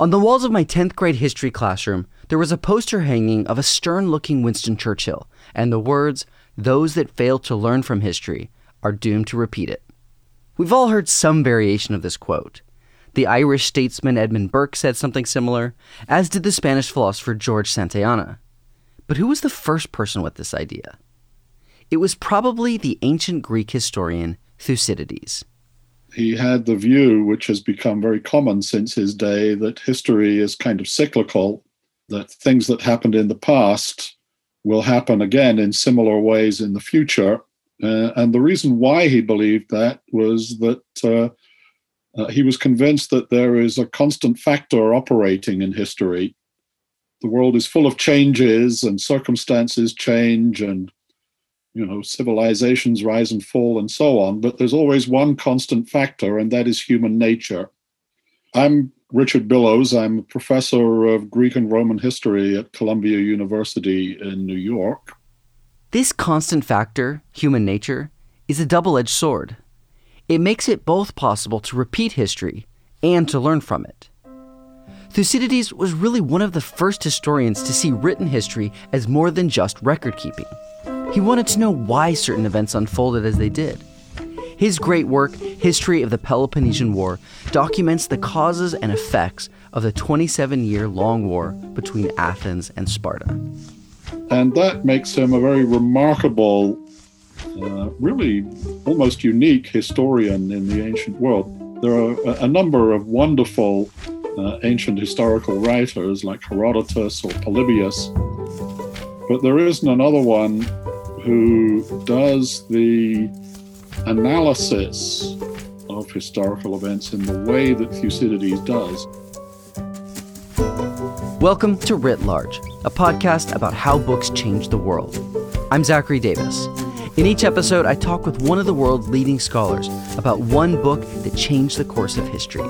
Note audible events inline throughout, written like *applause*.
On the walls of my 10th grade history classroom, there was a poster hanging of a stern looking Winston Churchill and the words, Those that fail to learn from history are doomed to repeat it. We've all heard some variation of this quote. The Irish statesman Edmund Burke said something similar, as did the Spanish philosopher George Santayana. But who was the first person with this idea? It was probably the ancient Greek historian Thucydides. He had the view, which has become very common since his day, that history is kind of cyclical, that things that happened in the past will happen again in similar ways in the future. Uh, and the reason why he believed that was that uh, uh, he was convinced that there is a constant factor operating in history. The world is full of changes and circumstances change and you know civilizations rise and fall and so on but there's always one constant factor and that is human nature i'm richard billows i'm a professor of greek and roman history at columbia university in new york this constant factor human nature is a double-edged sword it makes it both possible to repeat history and to learn from it. Thucydides was really one of the first historians to see written history as more than just record keeping. He wanted to know why certain events unfolded as they did. His great work, History of the Peloponnesian War, documents the causes and effects of the 27 year long war between Athens and Sparta. And that makes him a very remarkable uh, really almost unique historian in the ancient world. There are a, number of wonderful uh, ancient historical writers like Herodotus or Polybius, but there isn't another one who does the analysis of historical events in the way that Thucydides does. Welcome to Writ Large, a podcast about how books change the world. I'm Zachary Davis. In each episode, I talk with one of the world's leading scholars about one book that changed the course of history.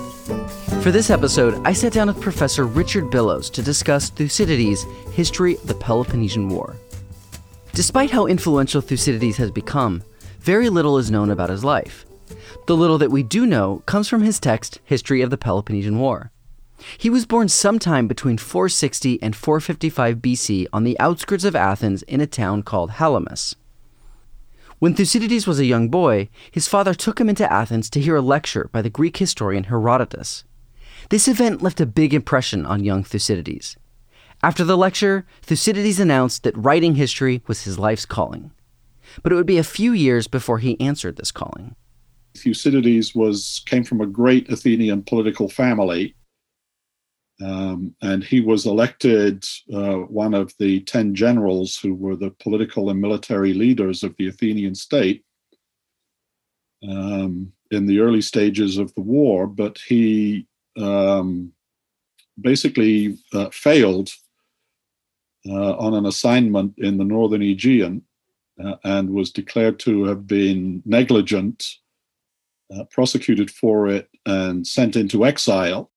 For this episode, I sat down with Professor Richard Billows to discuss Thucydides' History of the Peloponnesian War. Despite how influential Thucydides has become, very little is known about his life. The little that we do know comes from his text, History of the Peloponnesian War. He was born sometime between 460 and 455 BC on the outskirts of Athens in a town called Salamis. When Thucydides was a young boy, his father took him into Athens to hear a lecture by the Greek historian Herodotus. This event left a big impression on young Thucydides. After the lecture, Thucydides announced that writing history was his life's calling. But it would be a few years before he answered this calling. Thucydides was came from a great Athenian political family um, and he was elected uh, one of the 10 generals who were the political and military leaders of the Athenian state um, in the early stages of the war, but he um, basically uh, failed uh, on an assignment in the northern Aegean uh, and was declared to have been negligent, uh, prosecuted for it, and sent into exile.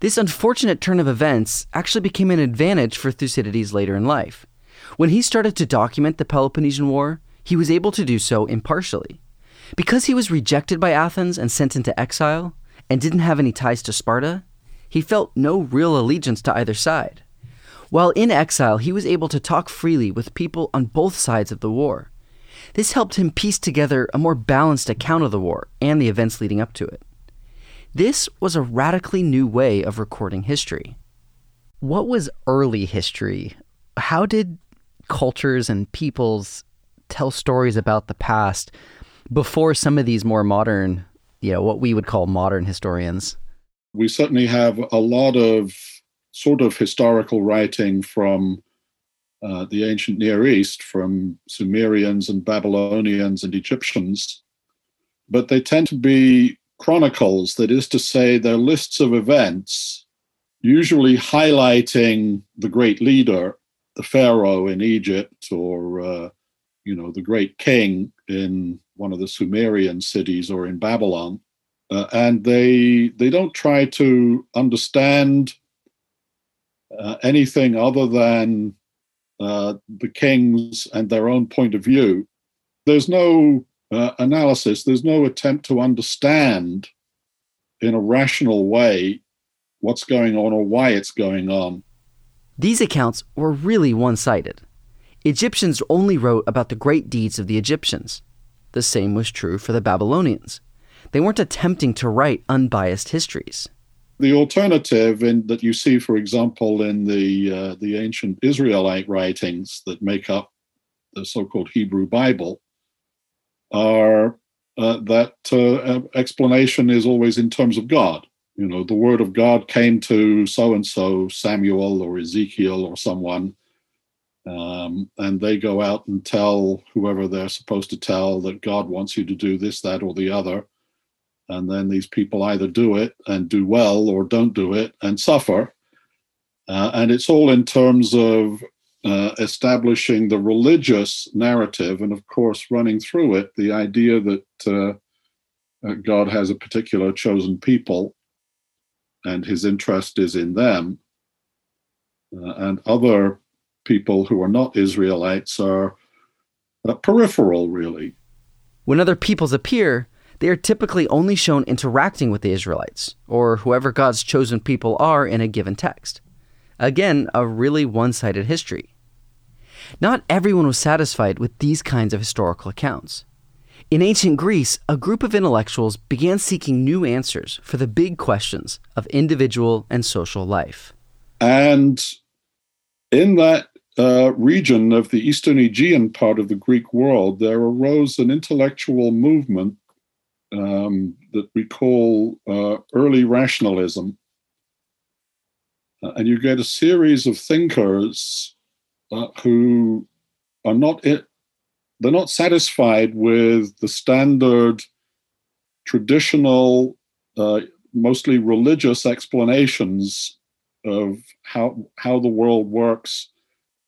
This unfortunate turn of events actually became an advantage for Thucydides later in life. When he started to document the Peloponnesian War, he was able to do so impartially. Because he was rejected by Athens and sent into exile, and didn't have any ties to Sparta, he felt no real allegiance to either side. While in exile, he was able to talk freely with people on both sides of the war. This helped him piece together a more balanced account of the war and the events leading up to it. This was a radically new way of recording history. What was early history? How did cultures and peoples tell stories about the past before some of these more modern, you know, what we would call modern historians? We certainly have a lot of sort of historical writing from uh, the ancient Near East, from Sumerians and Babylonians and Egyptians, but they tend to be chronicles, that is to say, they're lists of events, usually highlighting the great leader, the pharaoh in Egypt, or uh, you know the great king in one of the Sumerian cities or in Babylon, uh, and they they don't try to understand uh, anything other than uh, the kings and their own point of view. There's no uh, analysis, there's no attempt to understand in a rational way what's going on or why it's going on. These accounts were really one sided. Egyptians only wrote about the great deeds of the Egyptians. The same was true for the Babylonians. They weren't attempting to write unbiased histories. The alternative in, that you see, for example, in the uh, the ancient Israelite writings that make up the so-called Hebrew Bible, are uh, that uh, explanation is always in terms of God. You know, the word of God came to so and so, Samuel or Ezekiel or someone, um, and they go out and tell whoever they're supposed to tell that God wants you to do this, that, or the other. And then these people either do it and do well or don't do it and suffer. Uh, and it's all in terms of uh, establishing the religious narrative, and of course, running through it, the idea that uh, uh, God has a particular chosen people and his interest is in them, uh, and other people who are not Israelites are peripheral, really. When other peoples appear, they are typically only shown interacting with the Israelites, or whoever God's chosen people are in a given text. Again, a really one sided history. Not everyone was satisfied with these kinds of historical accounts. In ancient Greece, a group of intellectuals began seeking new answers for the big questions of individual and social life. And in that uh, region of the Eastern Aegean part of the Greek world, there arose an intellectual movement um, that we call uh, early rationalism. Uh, and you get a series of thinkers uh, who are not it, they're not satisfied with the standard traditional uh, mostly religious explanations of how how the world works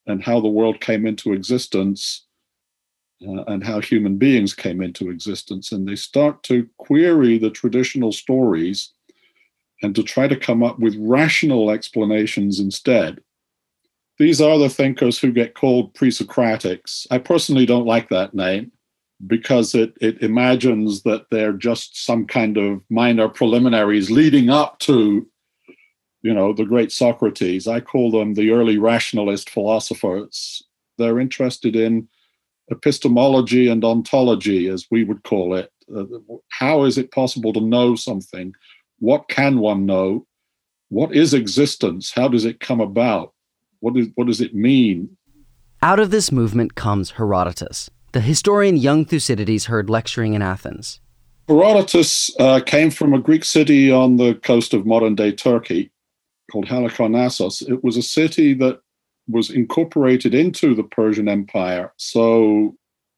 and how the world came into existence uh, and how human beings came into existence. And they start to query the traditional stories and to try to come up with rational explanations instead. These are the thinkers who get called pre Socratics. I personally don't like that name because it, it imagines that they're just some kind of minor preliminaries leading up to you know the great socrates i call them the early rationalist philosophers they're interested in epistemology and ontology, as we would call it. Uh, how is it possible to know something? What can one know? What is existence? How does it come about? What, is, what does it mean? Out of this movement comes Herodotus, the historian young Thucydides heard lecturing in Athens. Herodotus uh, came from a Greek city on the coast of modern day Turkey called Halicarnassos. It was a city that was incorporated into the Persian Empire. So,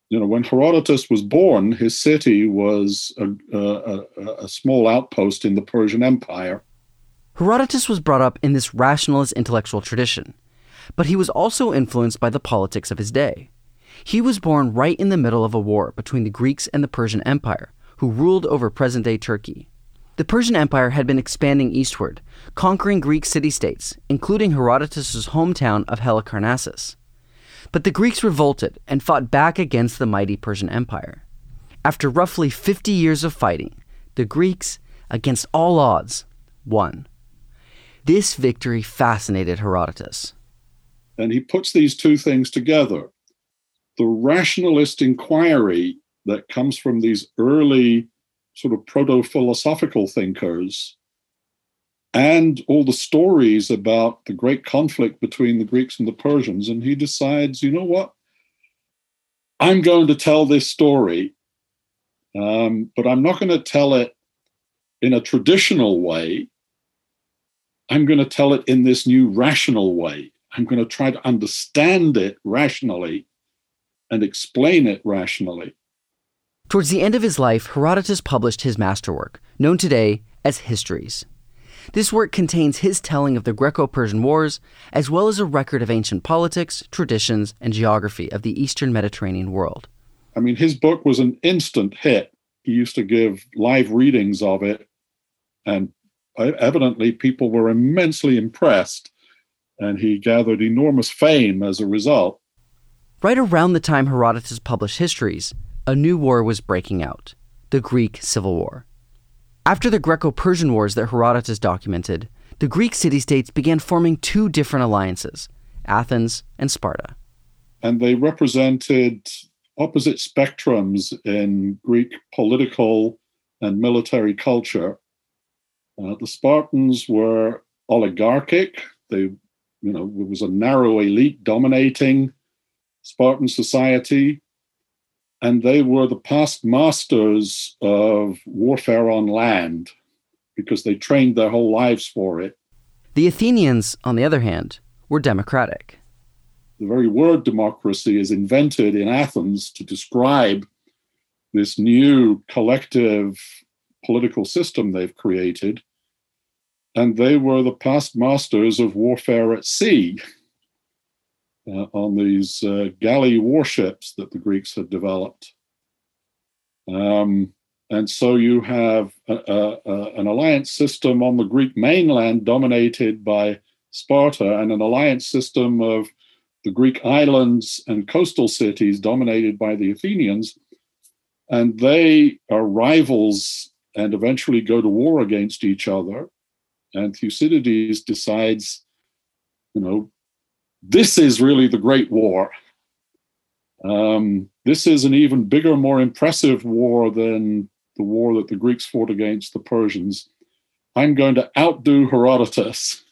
you know, when Herodotus was born, his city was a, a, a, small outpost in the Persian Empire. Herodotus was brought up in this rationalist intellectual tradition, but he was also influenced by the politics of his day. He was born right in the middle of a war between the Greeks and the Persian Empire, who ruled over present day Turkey. The Persian Empire had been expanding eastward, conquering Greek city states, including Herodotus' hometown of Halicarnassus. But the Greeks revolted and fought back against the mighty Persian Empire. After roughly 50 years of fighting, the Greeks, against all odds, won. This victory fascinated Herodotus. And he puts these two things together the rationalist inquiry that comes from these early sort of proto philosophical thinkers and all the stories about the great conflict between the Greeks and the Persians. And he decides, you know what? I'm going to tell this story, um, but I'm not going to tell it in a traditional way. I'm going to tell it in this new rational way. I'm going to try to understand it rationally and explain it rationally. Towards the end of his life, Herodotus published his masterwork, known today as Histories. This work contains his telling of the Greco Persian Wars, as well as a record of ancient politics, traditions, and geography of the Eastern Mediterranean world. I mean, his book was an instant hit. He used to give live readings of it, and evidently people were immensely impressed, and he gathered enormous fame as a result. Right around the time Herodotus published Histories, a new war was breaking out the Greek Civil War. After the Greco Persian Wars that Herodotus documented, the Greek city states began forming two different alliances Athens and Sparta. And they represented opposite spectrums in Greek political and military culture. Uh, the Spartans were oligarchic. They, you know, it was a narrow elite dominating Spartan society. And they were the past masters of warfare on land because they trained their whole lives for it. The Athenians, on the other hand, were democratic. The very word democracy is invented in Athens to describe this new collective political system they've created. And they were the past masters of warfare at sea *laughs* uh, on these uh, galley warships that the Greeks had developed. Um, and so you have a, a, a, an alliance system on the Greek mainland dominated by Sparta and an alliance system of the Greek islands and coastal cities dominated by the Athenians. And they are rivals and eventually go to war against each other. And Thucydides decides, you know, this is really the Great War. Um, this is an even bigger, more impressive war than the war that the Greeks fought against the Persians. I'm going to outdo Herodotus.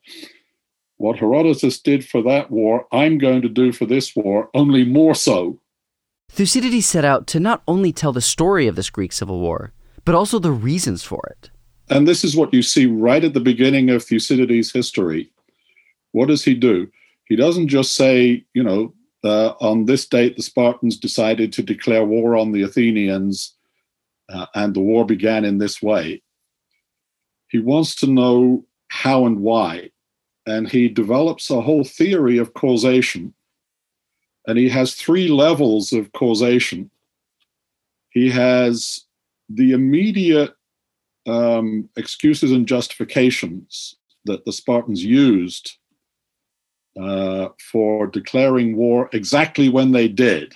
*laughs* what Herodotus did for that war, I'm going to do for this war, only more so. Thucydides set out to not only tell the story of this Greek civil war, but also the reasons for it. And this is what you see right at the beginning of Thucydides' history. What does he do? He doesn't just say, you know, uh, on this date, the Spartans decided to declare war on the Athenians, uh, and the war began in this way. He wants to know how and why. And he develops a whole theory of causation. And he has three levels of causation. He has the immediate um, excuses and justifications that the Spartans used uh, for declaring war exactly when they did.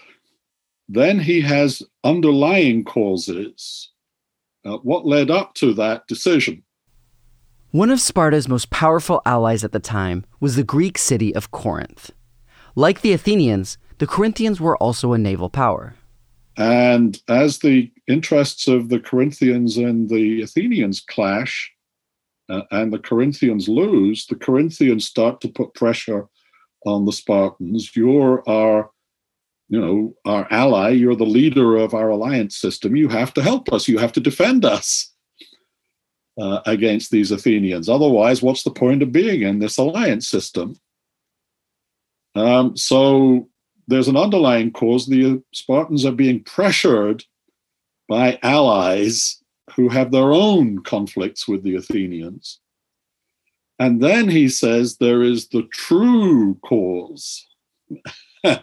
Then he has underlying causes. Uh, what led up to that decision? One of Sparta's most powerful allies at the time was the Greek city of Corinth. Like the Athenians, the Corinthians were also a naval power. And as the interests of the Corinthians and the Athenians clash, uh, and the Corinthians lose, the Corinthians start to put pressure on the Spartans. You're our, you know, our ally. You're the leader of our alliance system. You have to help us. You have to defend us uh, against these Athenians. Otherwise, what's the point of being in this alliance system? Um, so there's an underlying cause. The Spartans are being pressured by allies who have their own conflicts with the Athenians. And then he says there is the true cause, *laughs* uh,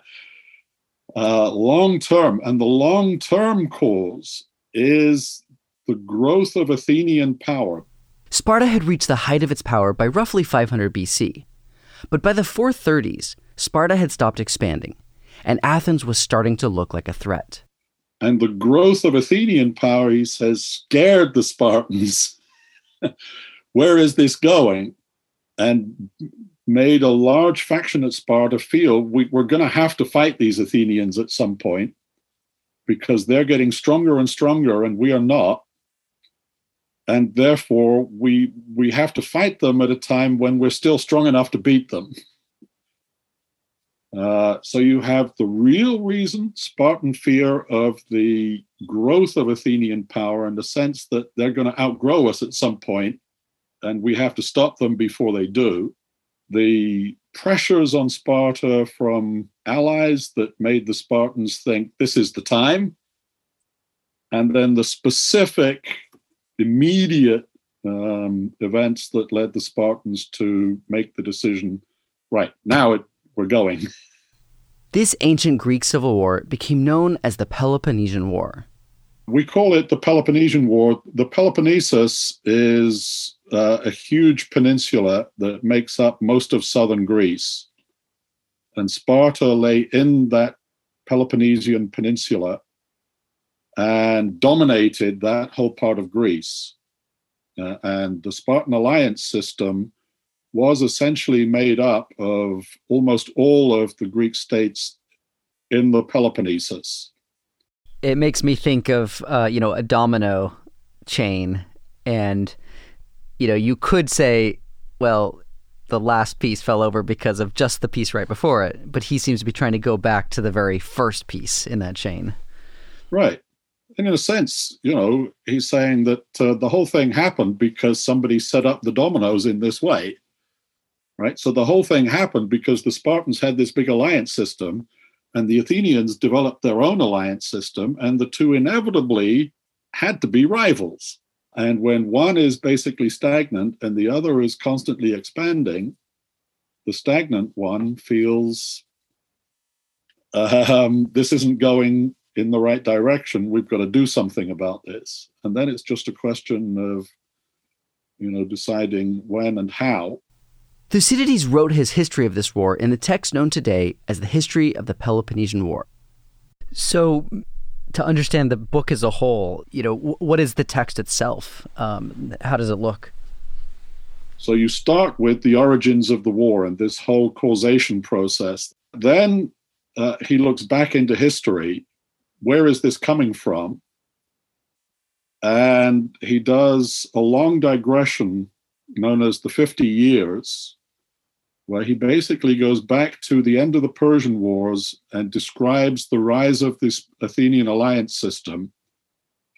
long term. And the long term cause is the growth of Athenian power. Sparta had reached the height of its power by roughly 500 BC. But by the 430s, Sparta had stopped expanding, and Athens was starting to look like a threat. And the growth of Athenian power, he says, scared the Spartans. *laughs* Where is this going? And made a large faction at Sparta feel we, we're going to have to fight these Athenians at some point because they're getting stronger and stronger and we are not. And therefore, we, we have to fight them at a time when we're still strong enough to beat them. Uh, so you have the real reason, Spartan fear of the growth of Athenian power and the sense that they're going to outgrow us at some point, and we have to stop them before they do. The pressures on Sparta from allies that made the Spartans think this is the time. And then the specific, immediate um, events that led the Spartans to make the decision right now it we're going. This ancient Greek civil war became known as the Peloponnesian War. We call it the Peloponnesian War. The Peloponnesus is uh, a huge peninsula that makes up most of southern Greece. And Sparta lay in that Peloponnesian peninsula and dominated that whole part of Greece. Uh, and the Spartan alliance system was essentially made up of almost all of the Greek states in the Peloponnesus. It makes me think of, uh, you know, a domino chain. And, you know, you could say, well, the last piece fell over because of just the piece right before it. But he seems to be trying to go back to the very first piece in that chain. Right. And in a sense, you know, he's saying that uh, the whole thing happened because somebody set up the dominoes in this way. Right. So the whole thing happened because the Spartans had this big alliance system and the Athenians developed their own alliance system, and the two inevitably had to be rivals. And when one is basically stagnant and the other is constantly expanding, the stagnant one feels um, this isn't going in the right direction. We've got to do something about this. And then it's just a question of, you know, deciding when and how. Thucydides wrote his history of this war in the text known today as the History of the Peloponnesian War. So, to understand the book as a whole, you know, w- what is the text itself? Um, how does it look? So you start with the origins of the war and this whole causation process. Then uh, he looks back into history. Where is this coming from? And he does a long digression known as the 50 years, where he basically goes back to the end of the Persian Wars and describes the rise of this Athenian alliance system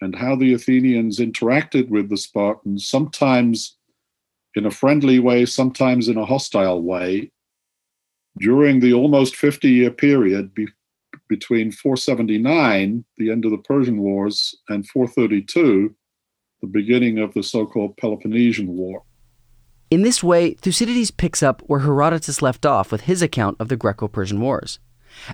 and how the Athenians interacted with the Spartans, sometimes in a friendly way, sometimes in a hostile way, during the almost 50 year period be- between 479, the end of the Persian Wars, and 432, the beginning of the so called Peloponnesian War. In this way, Thucydides picks up where Herodotus left off with his account of the Greco Persian Wars.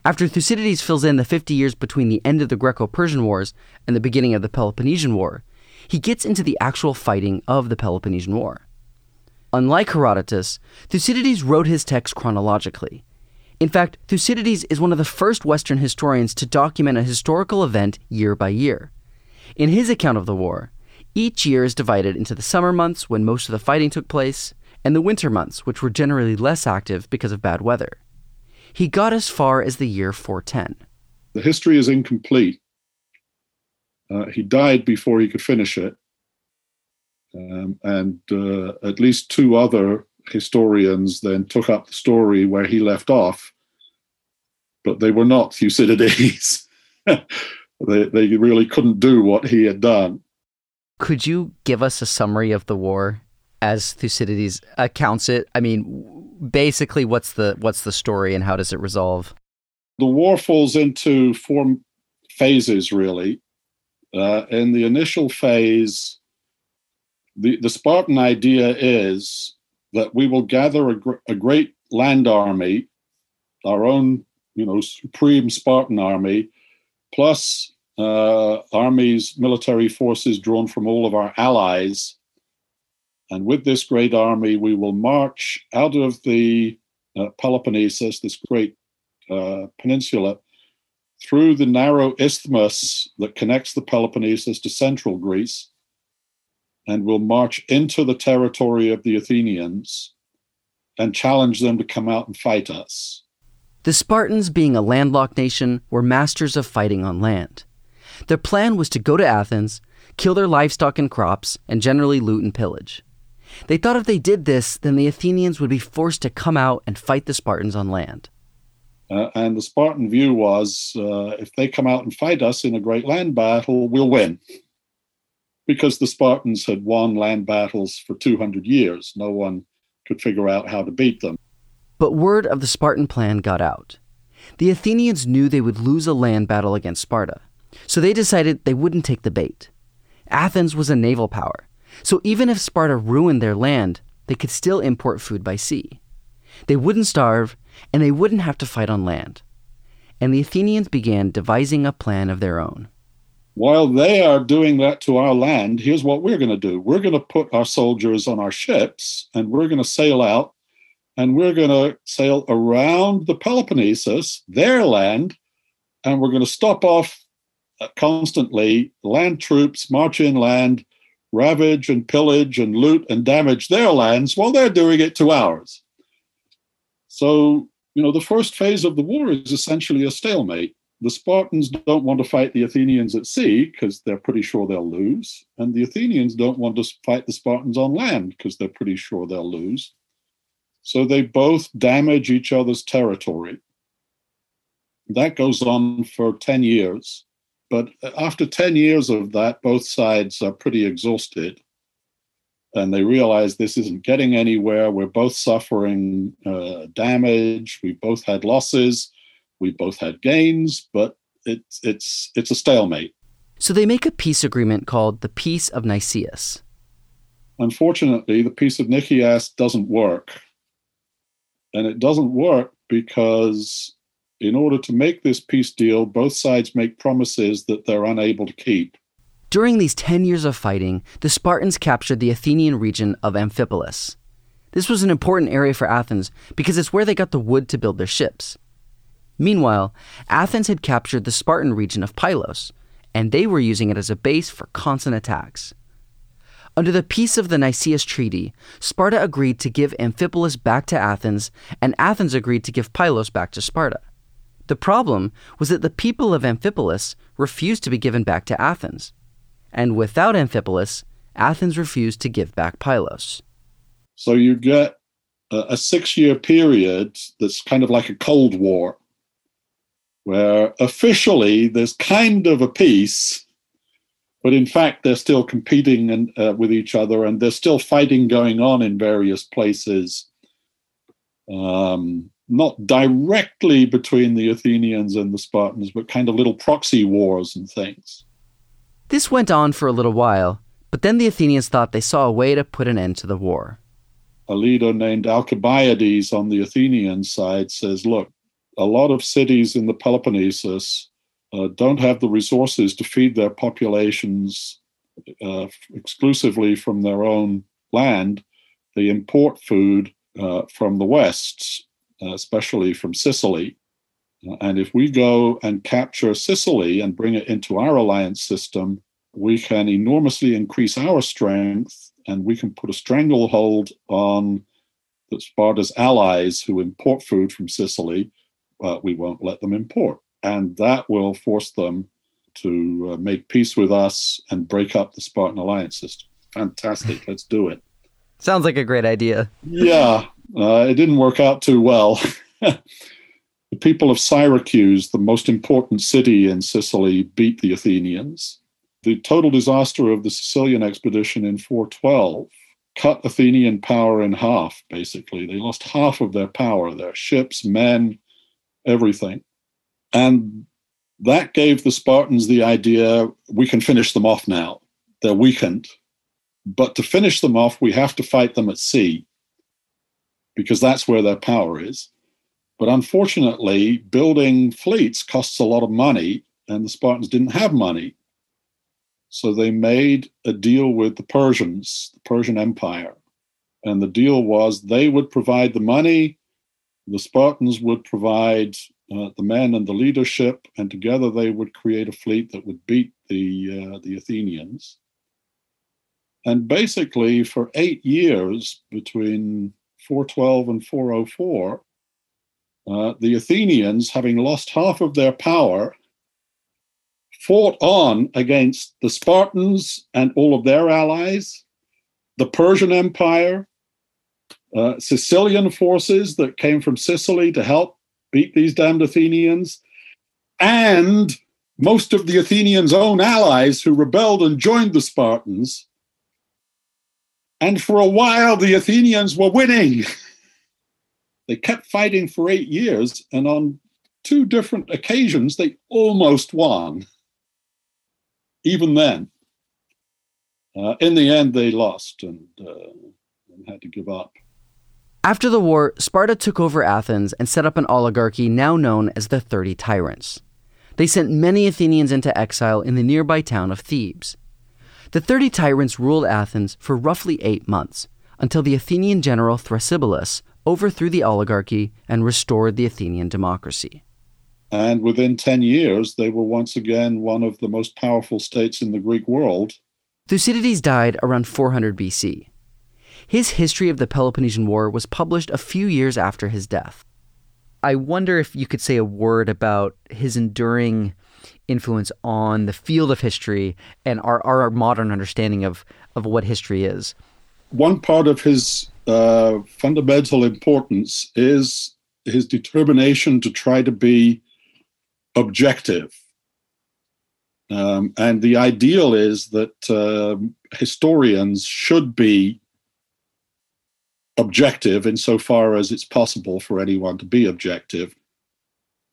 After Thucydides fills in the 50 years between the end of the Greco Persian Wars and the beginning of the Peloponnesian War, he gets into the actual fighting of the Peloponnesian War. Unlike Herodotus, Thucydides wrote his text chronologically. In fact, Thucydides is one of the first Western historians to document a historical event year by year. In his account of the war, each year is divided into the summer months when most of the fighting took place, and the winter months, which were generally less active because of bad weather. He got as far as the year 410. The history is incomplete. Uh, he died before he could finish it. Um, and uh, at least two other historians then took up the story where he left off, but they were not Thucydides. *laughs* they, they really couldn't do what he had done. Could you give us a summary of the war as Thucydides accounts it? I mean, basically, what's the what's the story and how does it resolve? The war falls into four phases, really. Uh, in the initial phase, the, the Spartan idea is that we will gather a, gr- a great land army, our own, you know, supreme Spartan army, plus uh, armies, military forces drawn from all of our allies. And with this great army, we will march out of the uh, Peloponnesus, this great uh, peninsula, through the narrow isthmus that connects the Peloponnesus to central Greece, and will march into the territory of the Athenians and challenge them to come out and fight us. The Spartans, being a landlocked nation, were masters of fighting on land. Their plan was to go to Athens, kill their livestock and crops, and generally loot and pillage. They thought if they did this, then the Athenians would be forced to come out and fight the Spartans on land. Uh, and the Spartan view was uh, if they come out and fight us in a great land battle, we'll win. Because the Spartans had won land battles for 200 years. No one could figure out how to beat them. But word of the Spartan plan got out. The Athenians knew they would lose a land battle against Sparta. So they decided they wouldn't take the bait. Athens was a naval power, so even if Sparta ruined their land, they could still import food by sea. They wouldn't starve, and they wouldn't have to fight on land. And the Athenians began devising a plan of their own. While they are doing that to our land, here's what we're going to do we're going to put our soldiers on our ships, and we're going to sail out, and we're going to sail around the Peloponnesus, their land, and we're going to stop off Uh, constantly land troops march inland, ravage and pillage and loot and damage their lands while they're doing it to ours. So, you know, the first phase of the war is essentially a stalemate. The Spartans don't want to fight the Athenians at sea because they're pretty sure they'll lose. And the Athenians don't want to fight the Spartans on land because they're pretty sure they'll lose. So they both damage each other's territory. That goes on for 10 years. But after 10 years of that, both sides are pretty exhausted. And they realize this isn't getting anywhere. We're both suffering uh, damage. We both had losses. We both had gains, but it's, it's, it's a stalemate. So they make a peace agreement called the Peace of Nicias. Unfortunately, the Peace of Nicias doesn't work. And it doesn't work because in order to make this peace deal, both sides make promises that they're unable to keep. During these 10 years of fighting, the Spartans captured the Athenian region of Amphipolis. This was an important area for Athens because it's where they got the wood to build their ships. Meanwhile, Athens had captured the Spartan region of Pylos, and they were using it as a base for constant attacks. Under the Peace of the Nicias Treaty, Sparta agreed to give Amphipolis back to Athens, and Athens agreed to give Pylos back to Sparta. The problem was that the people of Amphipolis refused to be given back to Athens. And without Amphipolis, Athens refused to give back Pylos. So you get a, six year period that's kind of like a Cold War, where officially there's kind of a peace, but in fact they're still competing and, uh, with each other and there's still fighting going on in various places. Um, not directly between the Athenians and the Spartans, but kind of little proxy wars and things. This went on for a little while, but then the Athenians thought they saw a way to put an end to the war. A leader named Alcibiades on the Athenian side says, Look, a lot of cities in the Peloponnesus uh, don't have the resources to feed their populations uh, exclusively from their own land. They import food uh, from the West, especially from Sicily. Uh, and if we go and capture Sicily and bring it into our alliance system, we can enormously increase our strength and we can put a stranglehold on the Sparta's allies who import food from Sicily, but we won't let them import. And that will force them to uh, make peace with us and break up the Spartan alliance system. Fantastic. Let's do it. Sounds like a great idea. yeah. Uh, it didn't work out too well. *laughs* the people of Syracuse, the most important city in Sicily, beat the Athenians. The total disaster of the Sicilian expedition in 412 cut Athenian power in half, basically. They lost half of their power, their ships, men, everything. And that gave the Spartans the idea we can finish them off now. They're weakened. But to finish them off, we have to fight them at sea because that's where their power is. But unfortunately, building fleets costs a lot of money, and the Spartans didn't have money. So they made a deal with the Persians, the Persian Empire. And the deal was they would provide the money, the Spartans would provide uh, the men and the leadership, and together they would create a fleet that would beat the, uh, the Athenians. And basically, for eight years between 412 and 404, uh, the Athenians, having lost half of their power, fought on against the Spartans and all of their allies, the Persian Empire, uh, Sicilian forces that came from Sicily to help beat these damned Athenians, and most of the Athenians' own allies who rebelled and joined the Spartans and for a while, the Athenians were winning. *laughs* they kept fighting for eight years, and on two different occasions, they almost won. Even then, uh, in the end, they lost and, uh, and had to give up. After the war, Sparta took over Athens and set up an oligarchy now known as the Thirty Tyrants. They sent many Athenians into exile in the nearby town of Thebes. The 30 tyrants ruled Athens for roughly eight months, until the Athenian general Thrasybulus overthrew the oligarchy and restored the Athenian democracy. And within 10 years, they were once again one of the most powerful states in the Greek world Thucydides died around 400 BC. His history of the Peloponnesian War was published a few years after his death. I wonder if you could say a word about his enduring influence on the field of history and our, our modern understanding of, of what history is. One part of his uh, fundamental importance is his determination to try to be objective. Um, and the ideal is that uh, historians should be objective insofar as it's possible for anyone to be objective.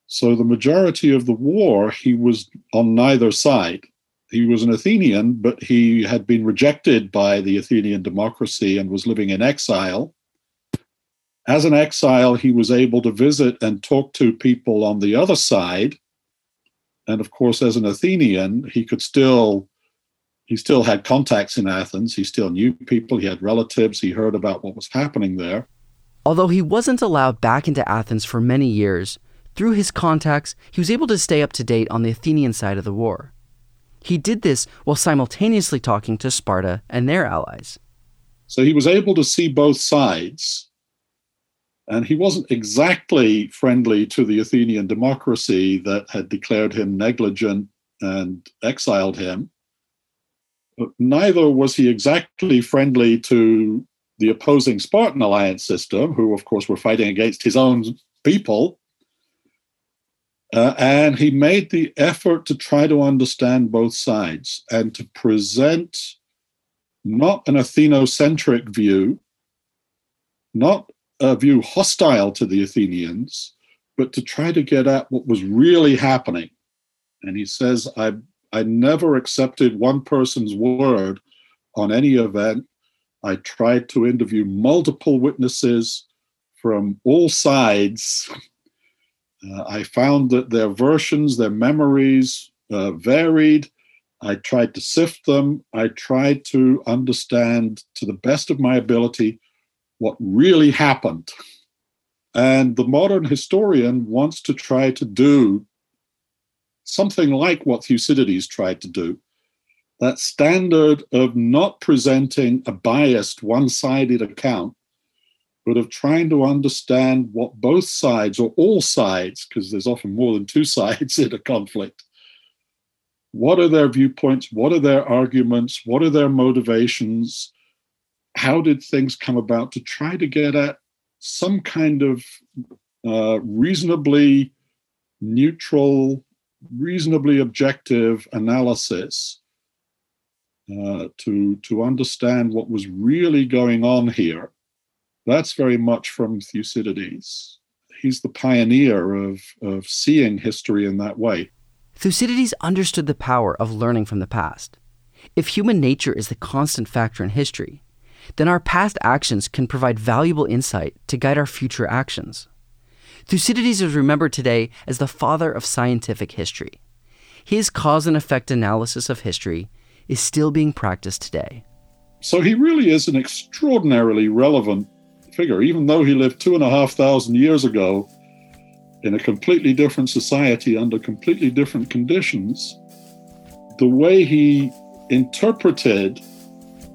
So the majority of the war, he was on neither side. He was an Athenian, but he had been rejected by the Athenian democracy and was living in exile. As an exile, he was able to visit and talk to people on the other side. And of course, as an Athenian, he could still he still had contacts in Athens. He still knew people. He had relatives. He heard about what was happening there. Although he wasn't allowed back into Athens for many years, through his contacts, he was able to stay up to date on the Athenian side of the war. He did this while simultaneously talking to Sparta and their allies. So he was able to see both sides. And he wasn't exactly friendly to the Athenian democracy that had declared him negligent and exiled him neither was he exactly friendly to the opposing Spartan alliance system, who, of course, were fighting against his own people. Uh, and he made the effort to try to understand both sides and to present not an Athenocentric view, not a view hostile to the Athenians, but to try to get at what was really happening. And he says, I I never accepted one person's word on any event. I tried to interview multiple witnesses from all sides. *laughs* Uh, I found that their versions, their memories uh, varied. I tried to sift them. I tried to understand to the best of my ability what really happened. And the modern historian wants to try to do something like what Thucydides tried to do. That standard of not presenting a biased, one sided account, but of trying to understand what both sides, or all sides, because there's often more than two *laughs* sides in a conflict, what are their viewpoints? What are their arguments? What are their motivations? How did things come about to try to get at some kind of uh, reasonably neutral reasonably objective analysis uh, to to understand what was really going on here. That's very much from Thucydides. He's the pioneer of, of seeing history in that way. Thucydides understood the power of learning from the past. If human nature is the constant factor in history, then our past actions can provide valuable insight to guide our future actions. Thucydides is remembered today as the father of scientific history. His cause and effect analysis of history is still being practiced today. So he really is an extraordinarily relevant figure, even though he lived two and a half thousand years ago in a completely different society under completely different conditions. The way he interpreted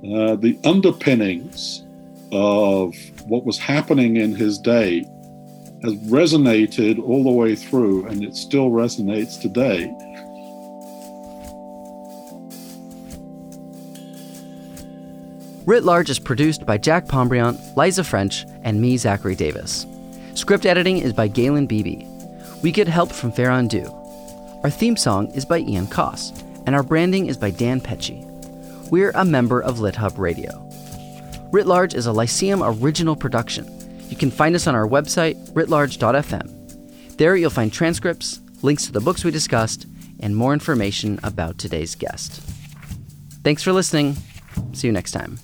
uh, the underpinnings of what was happening in his day has resonated all the way through, and it still resonates today. Writ Large is produced by Jack Pombriant, Liza French, and me, Zachary Davis. Script editing is by Galen Beebe. We get help from Farron Du. Our theme song is by Ian Koss, and our branding is by Dan Pecci. We're a member of LitHub Radio. Writ Large is a Lyceum original production you can find us on our website, writlarge.fm. There you'll find transcripts, links to the books we discussed, and more information about today's guest. Thanks for listening. See you next time.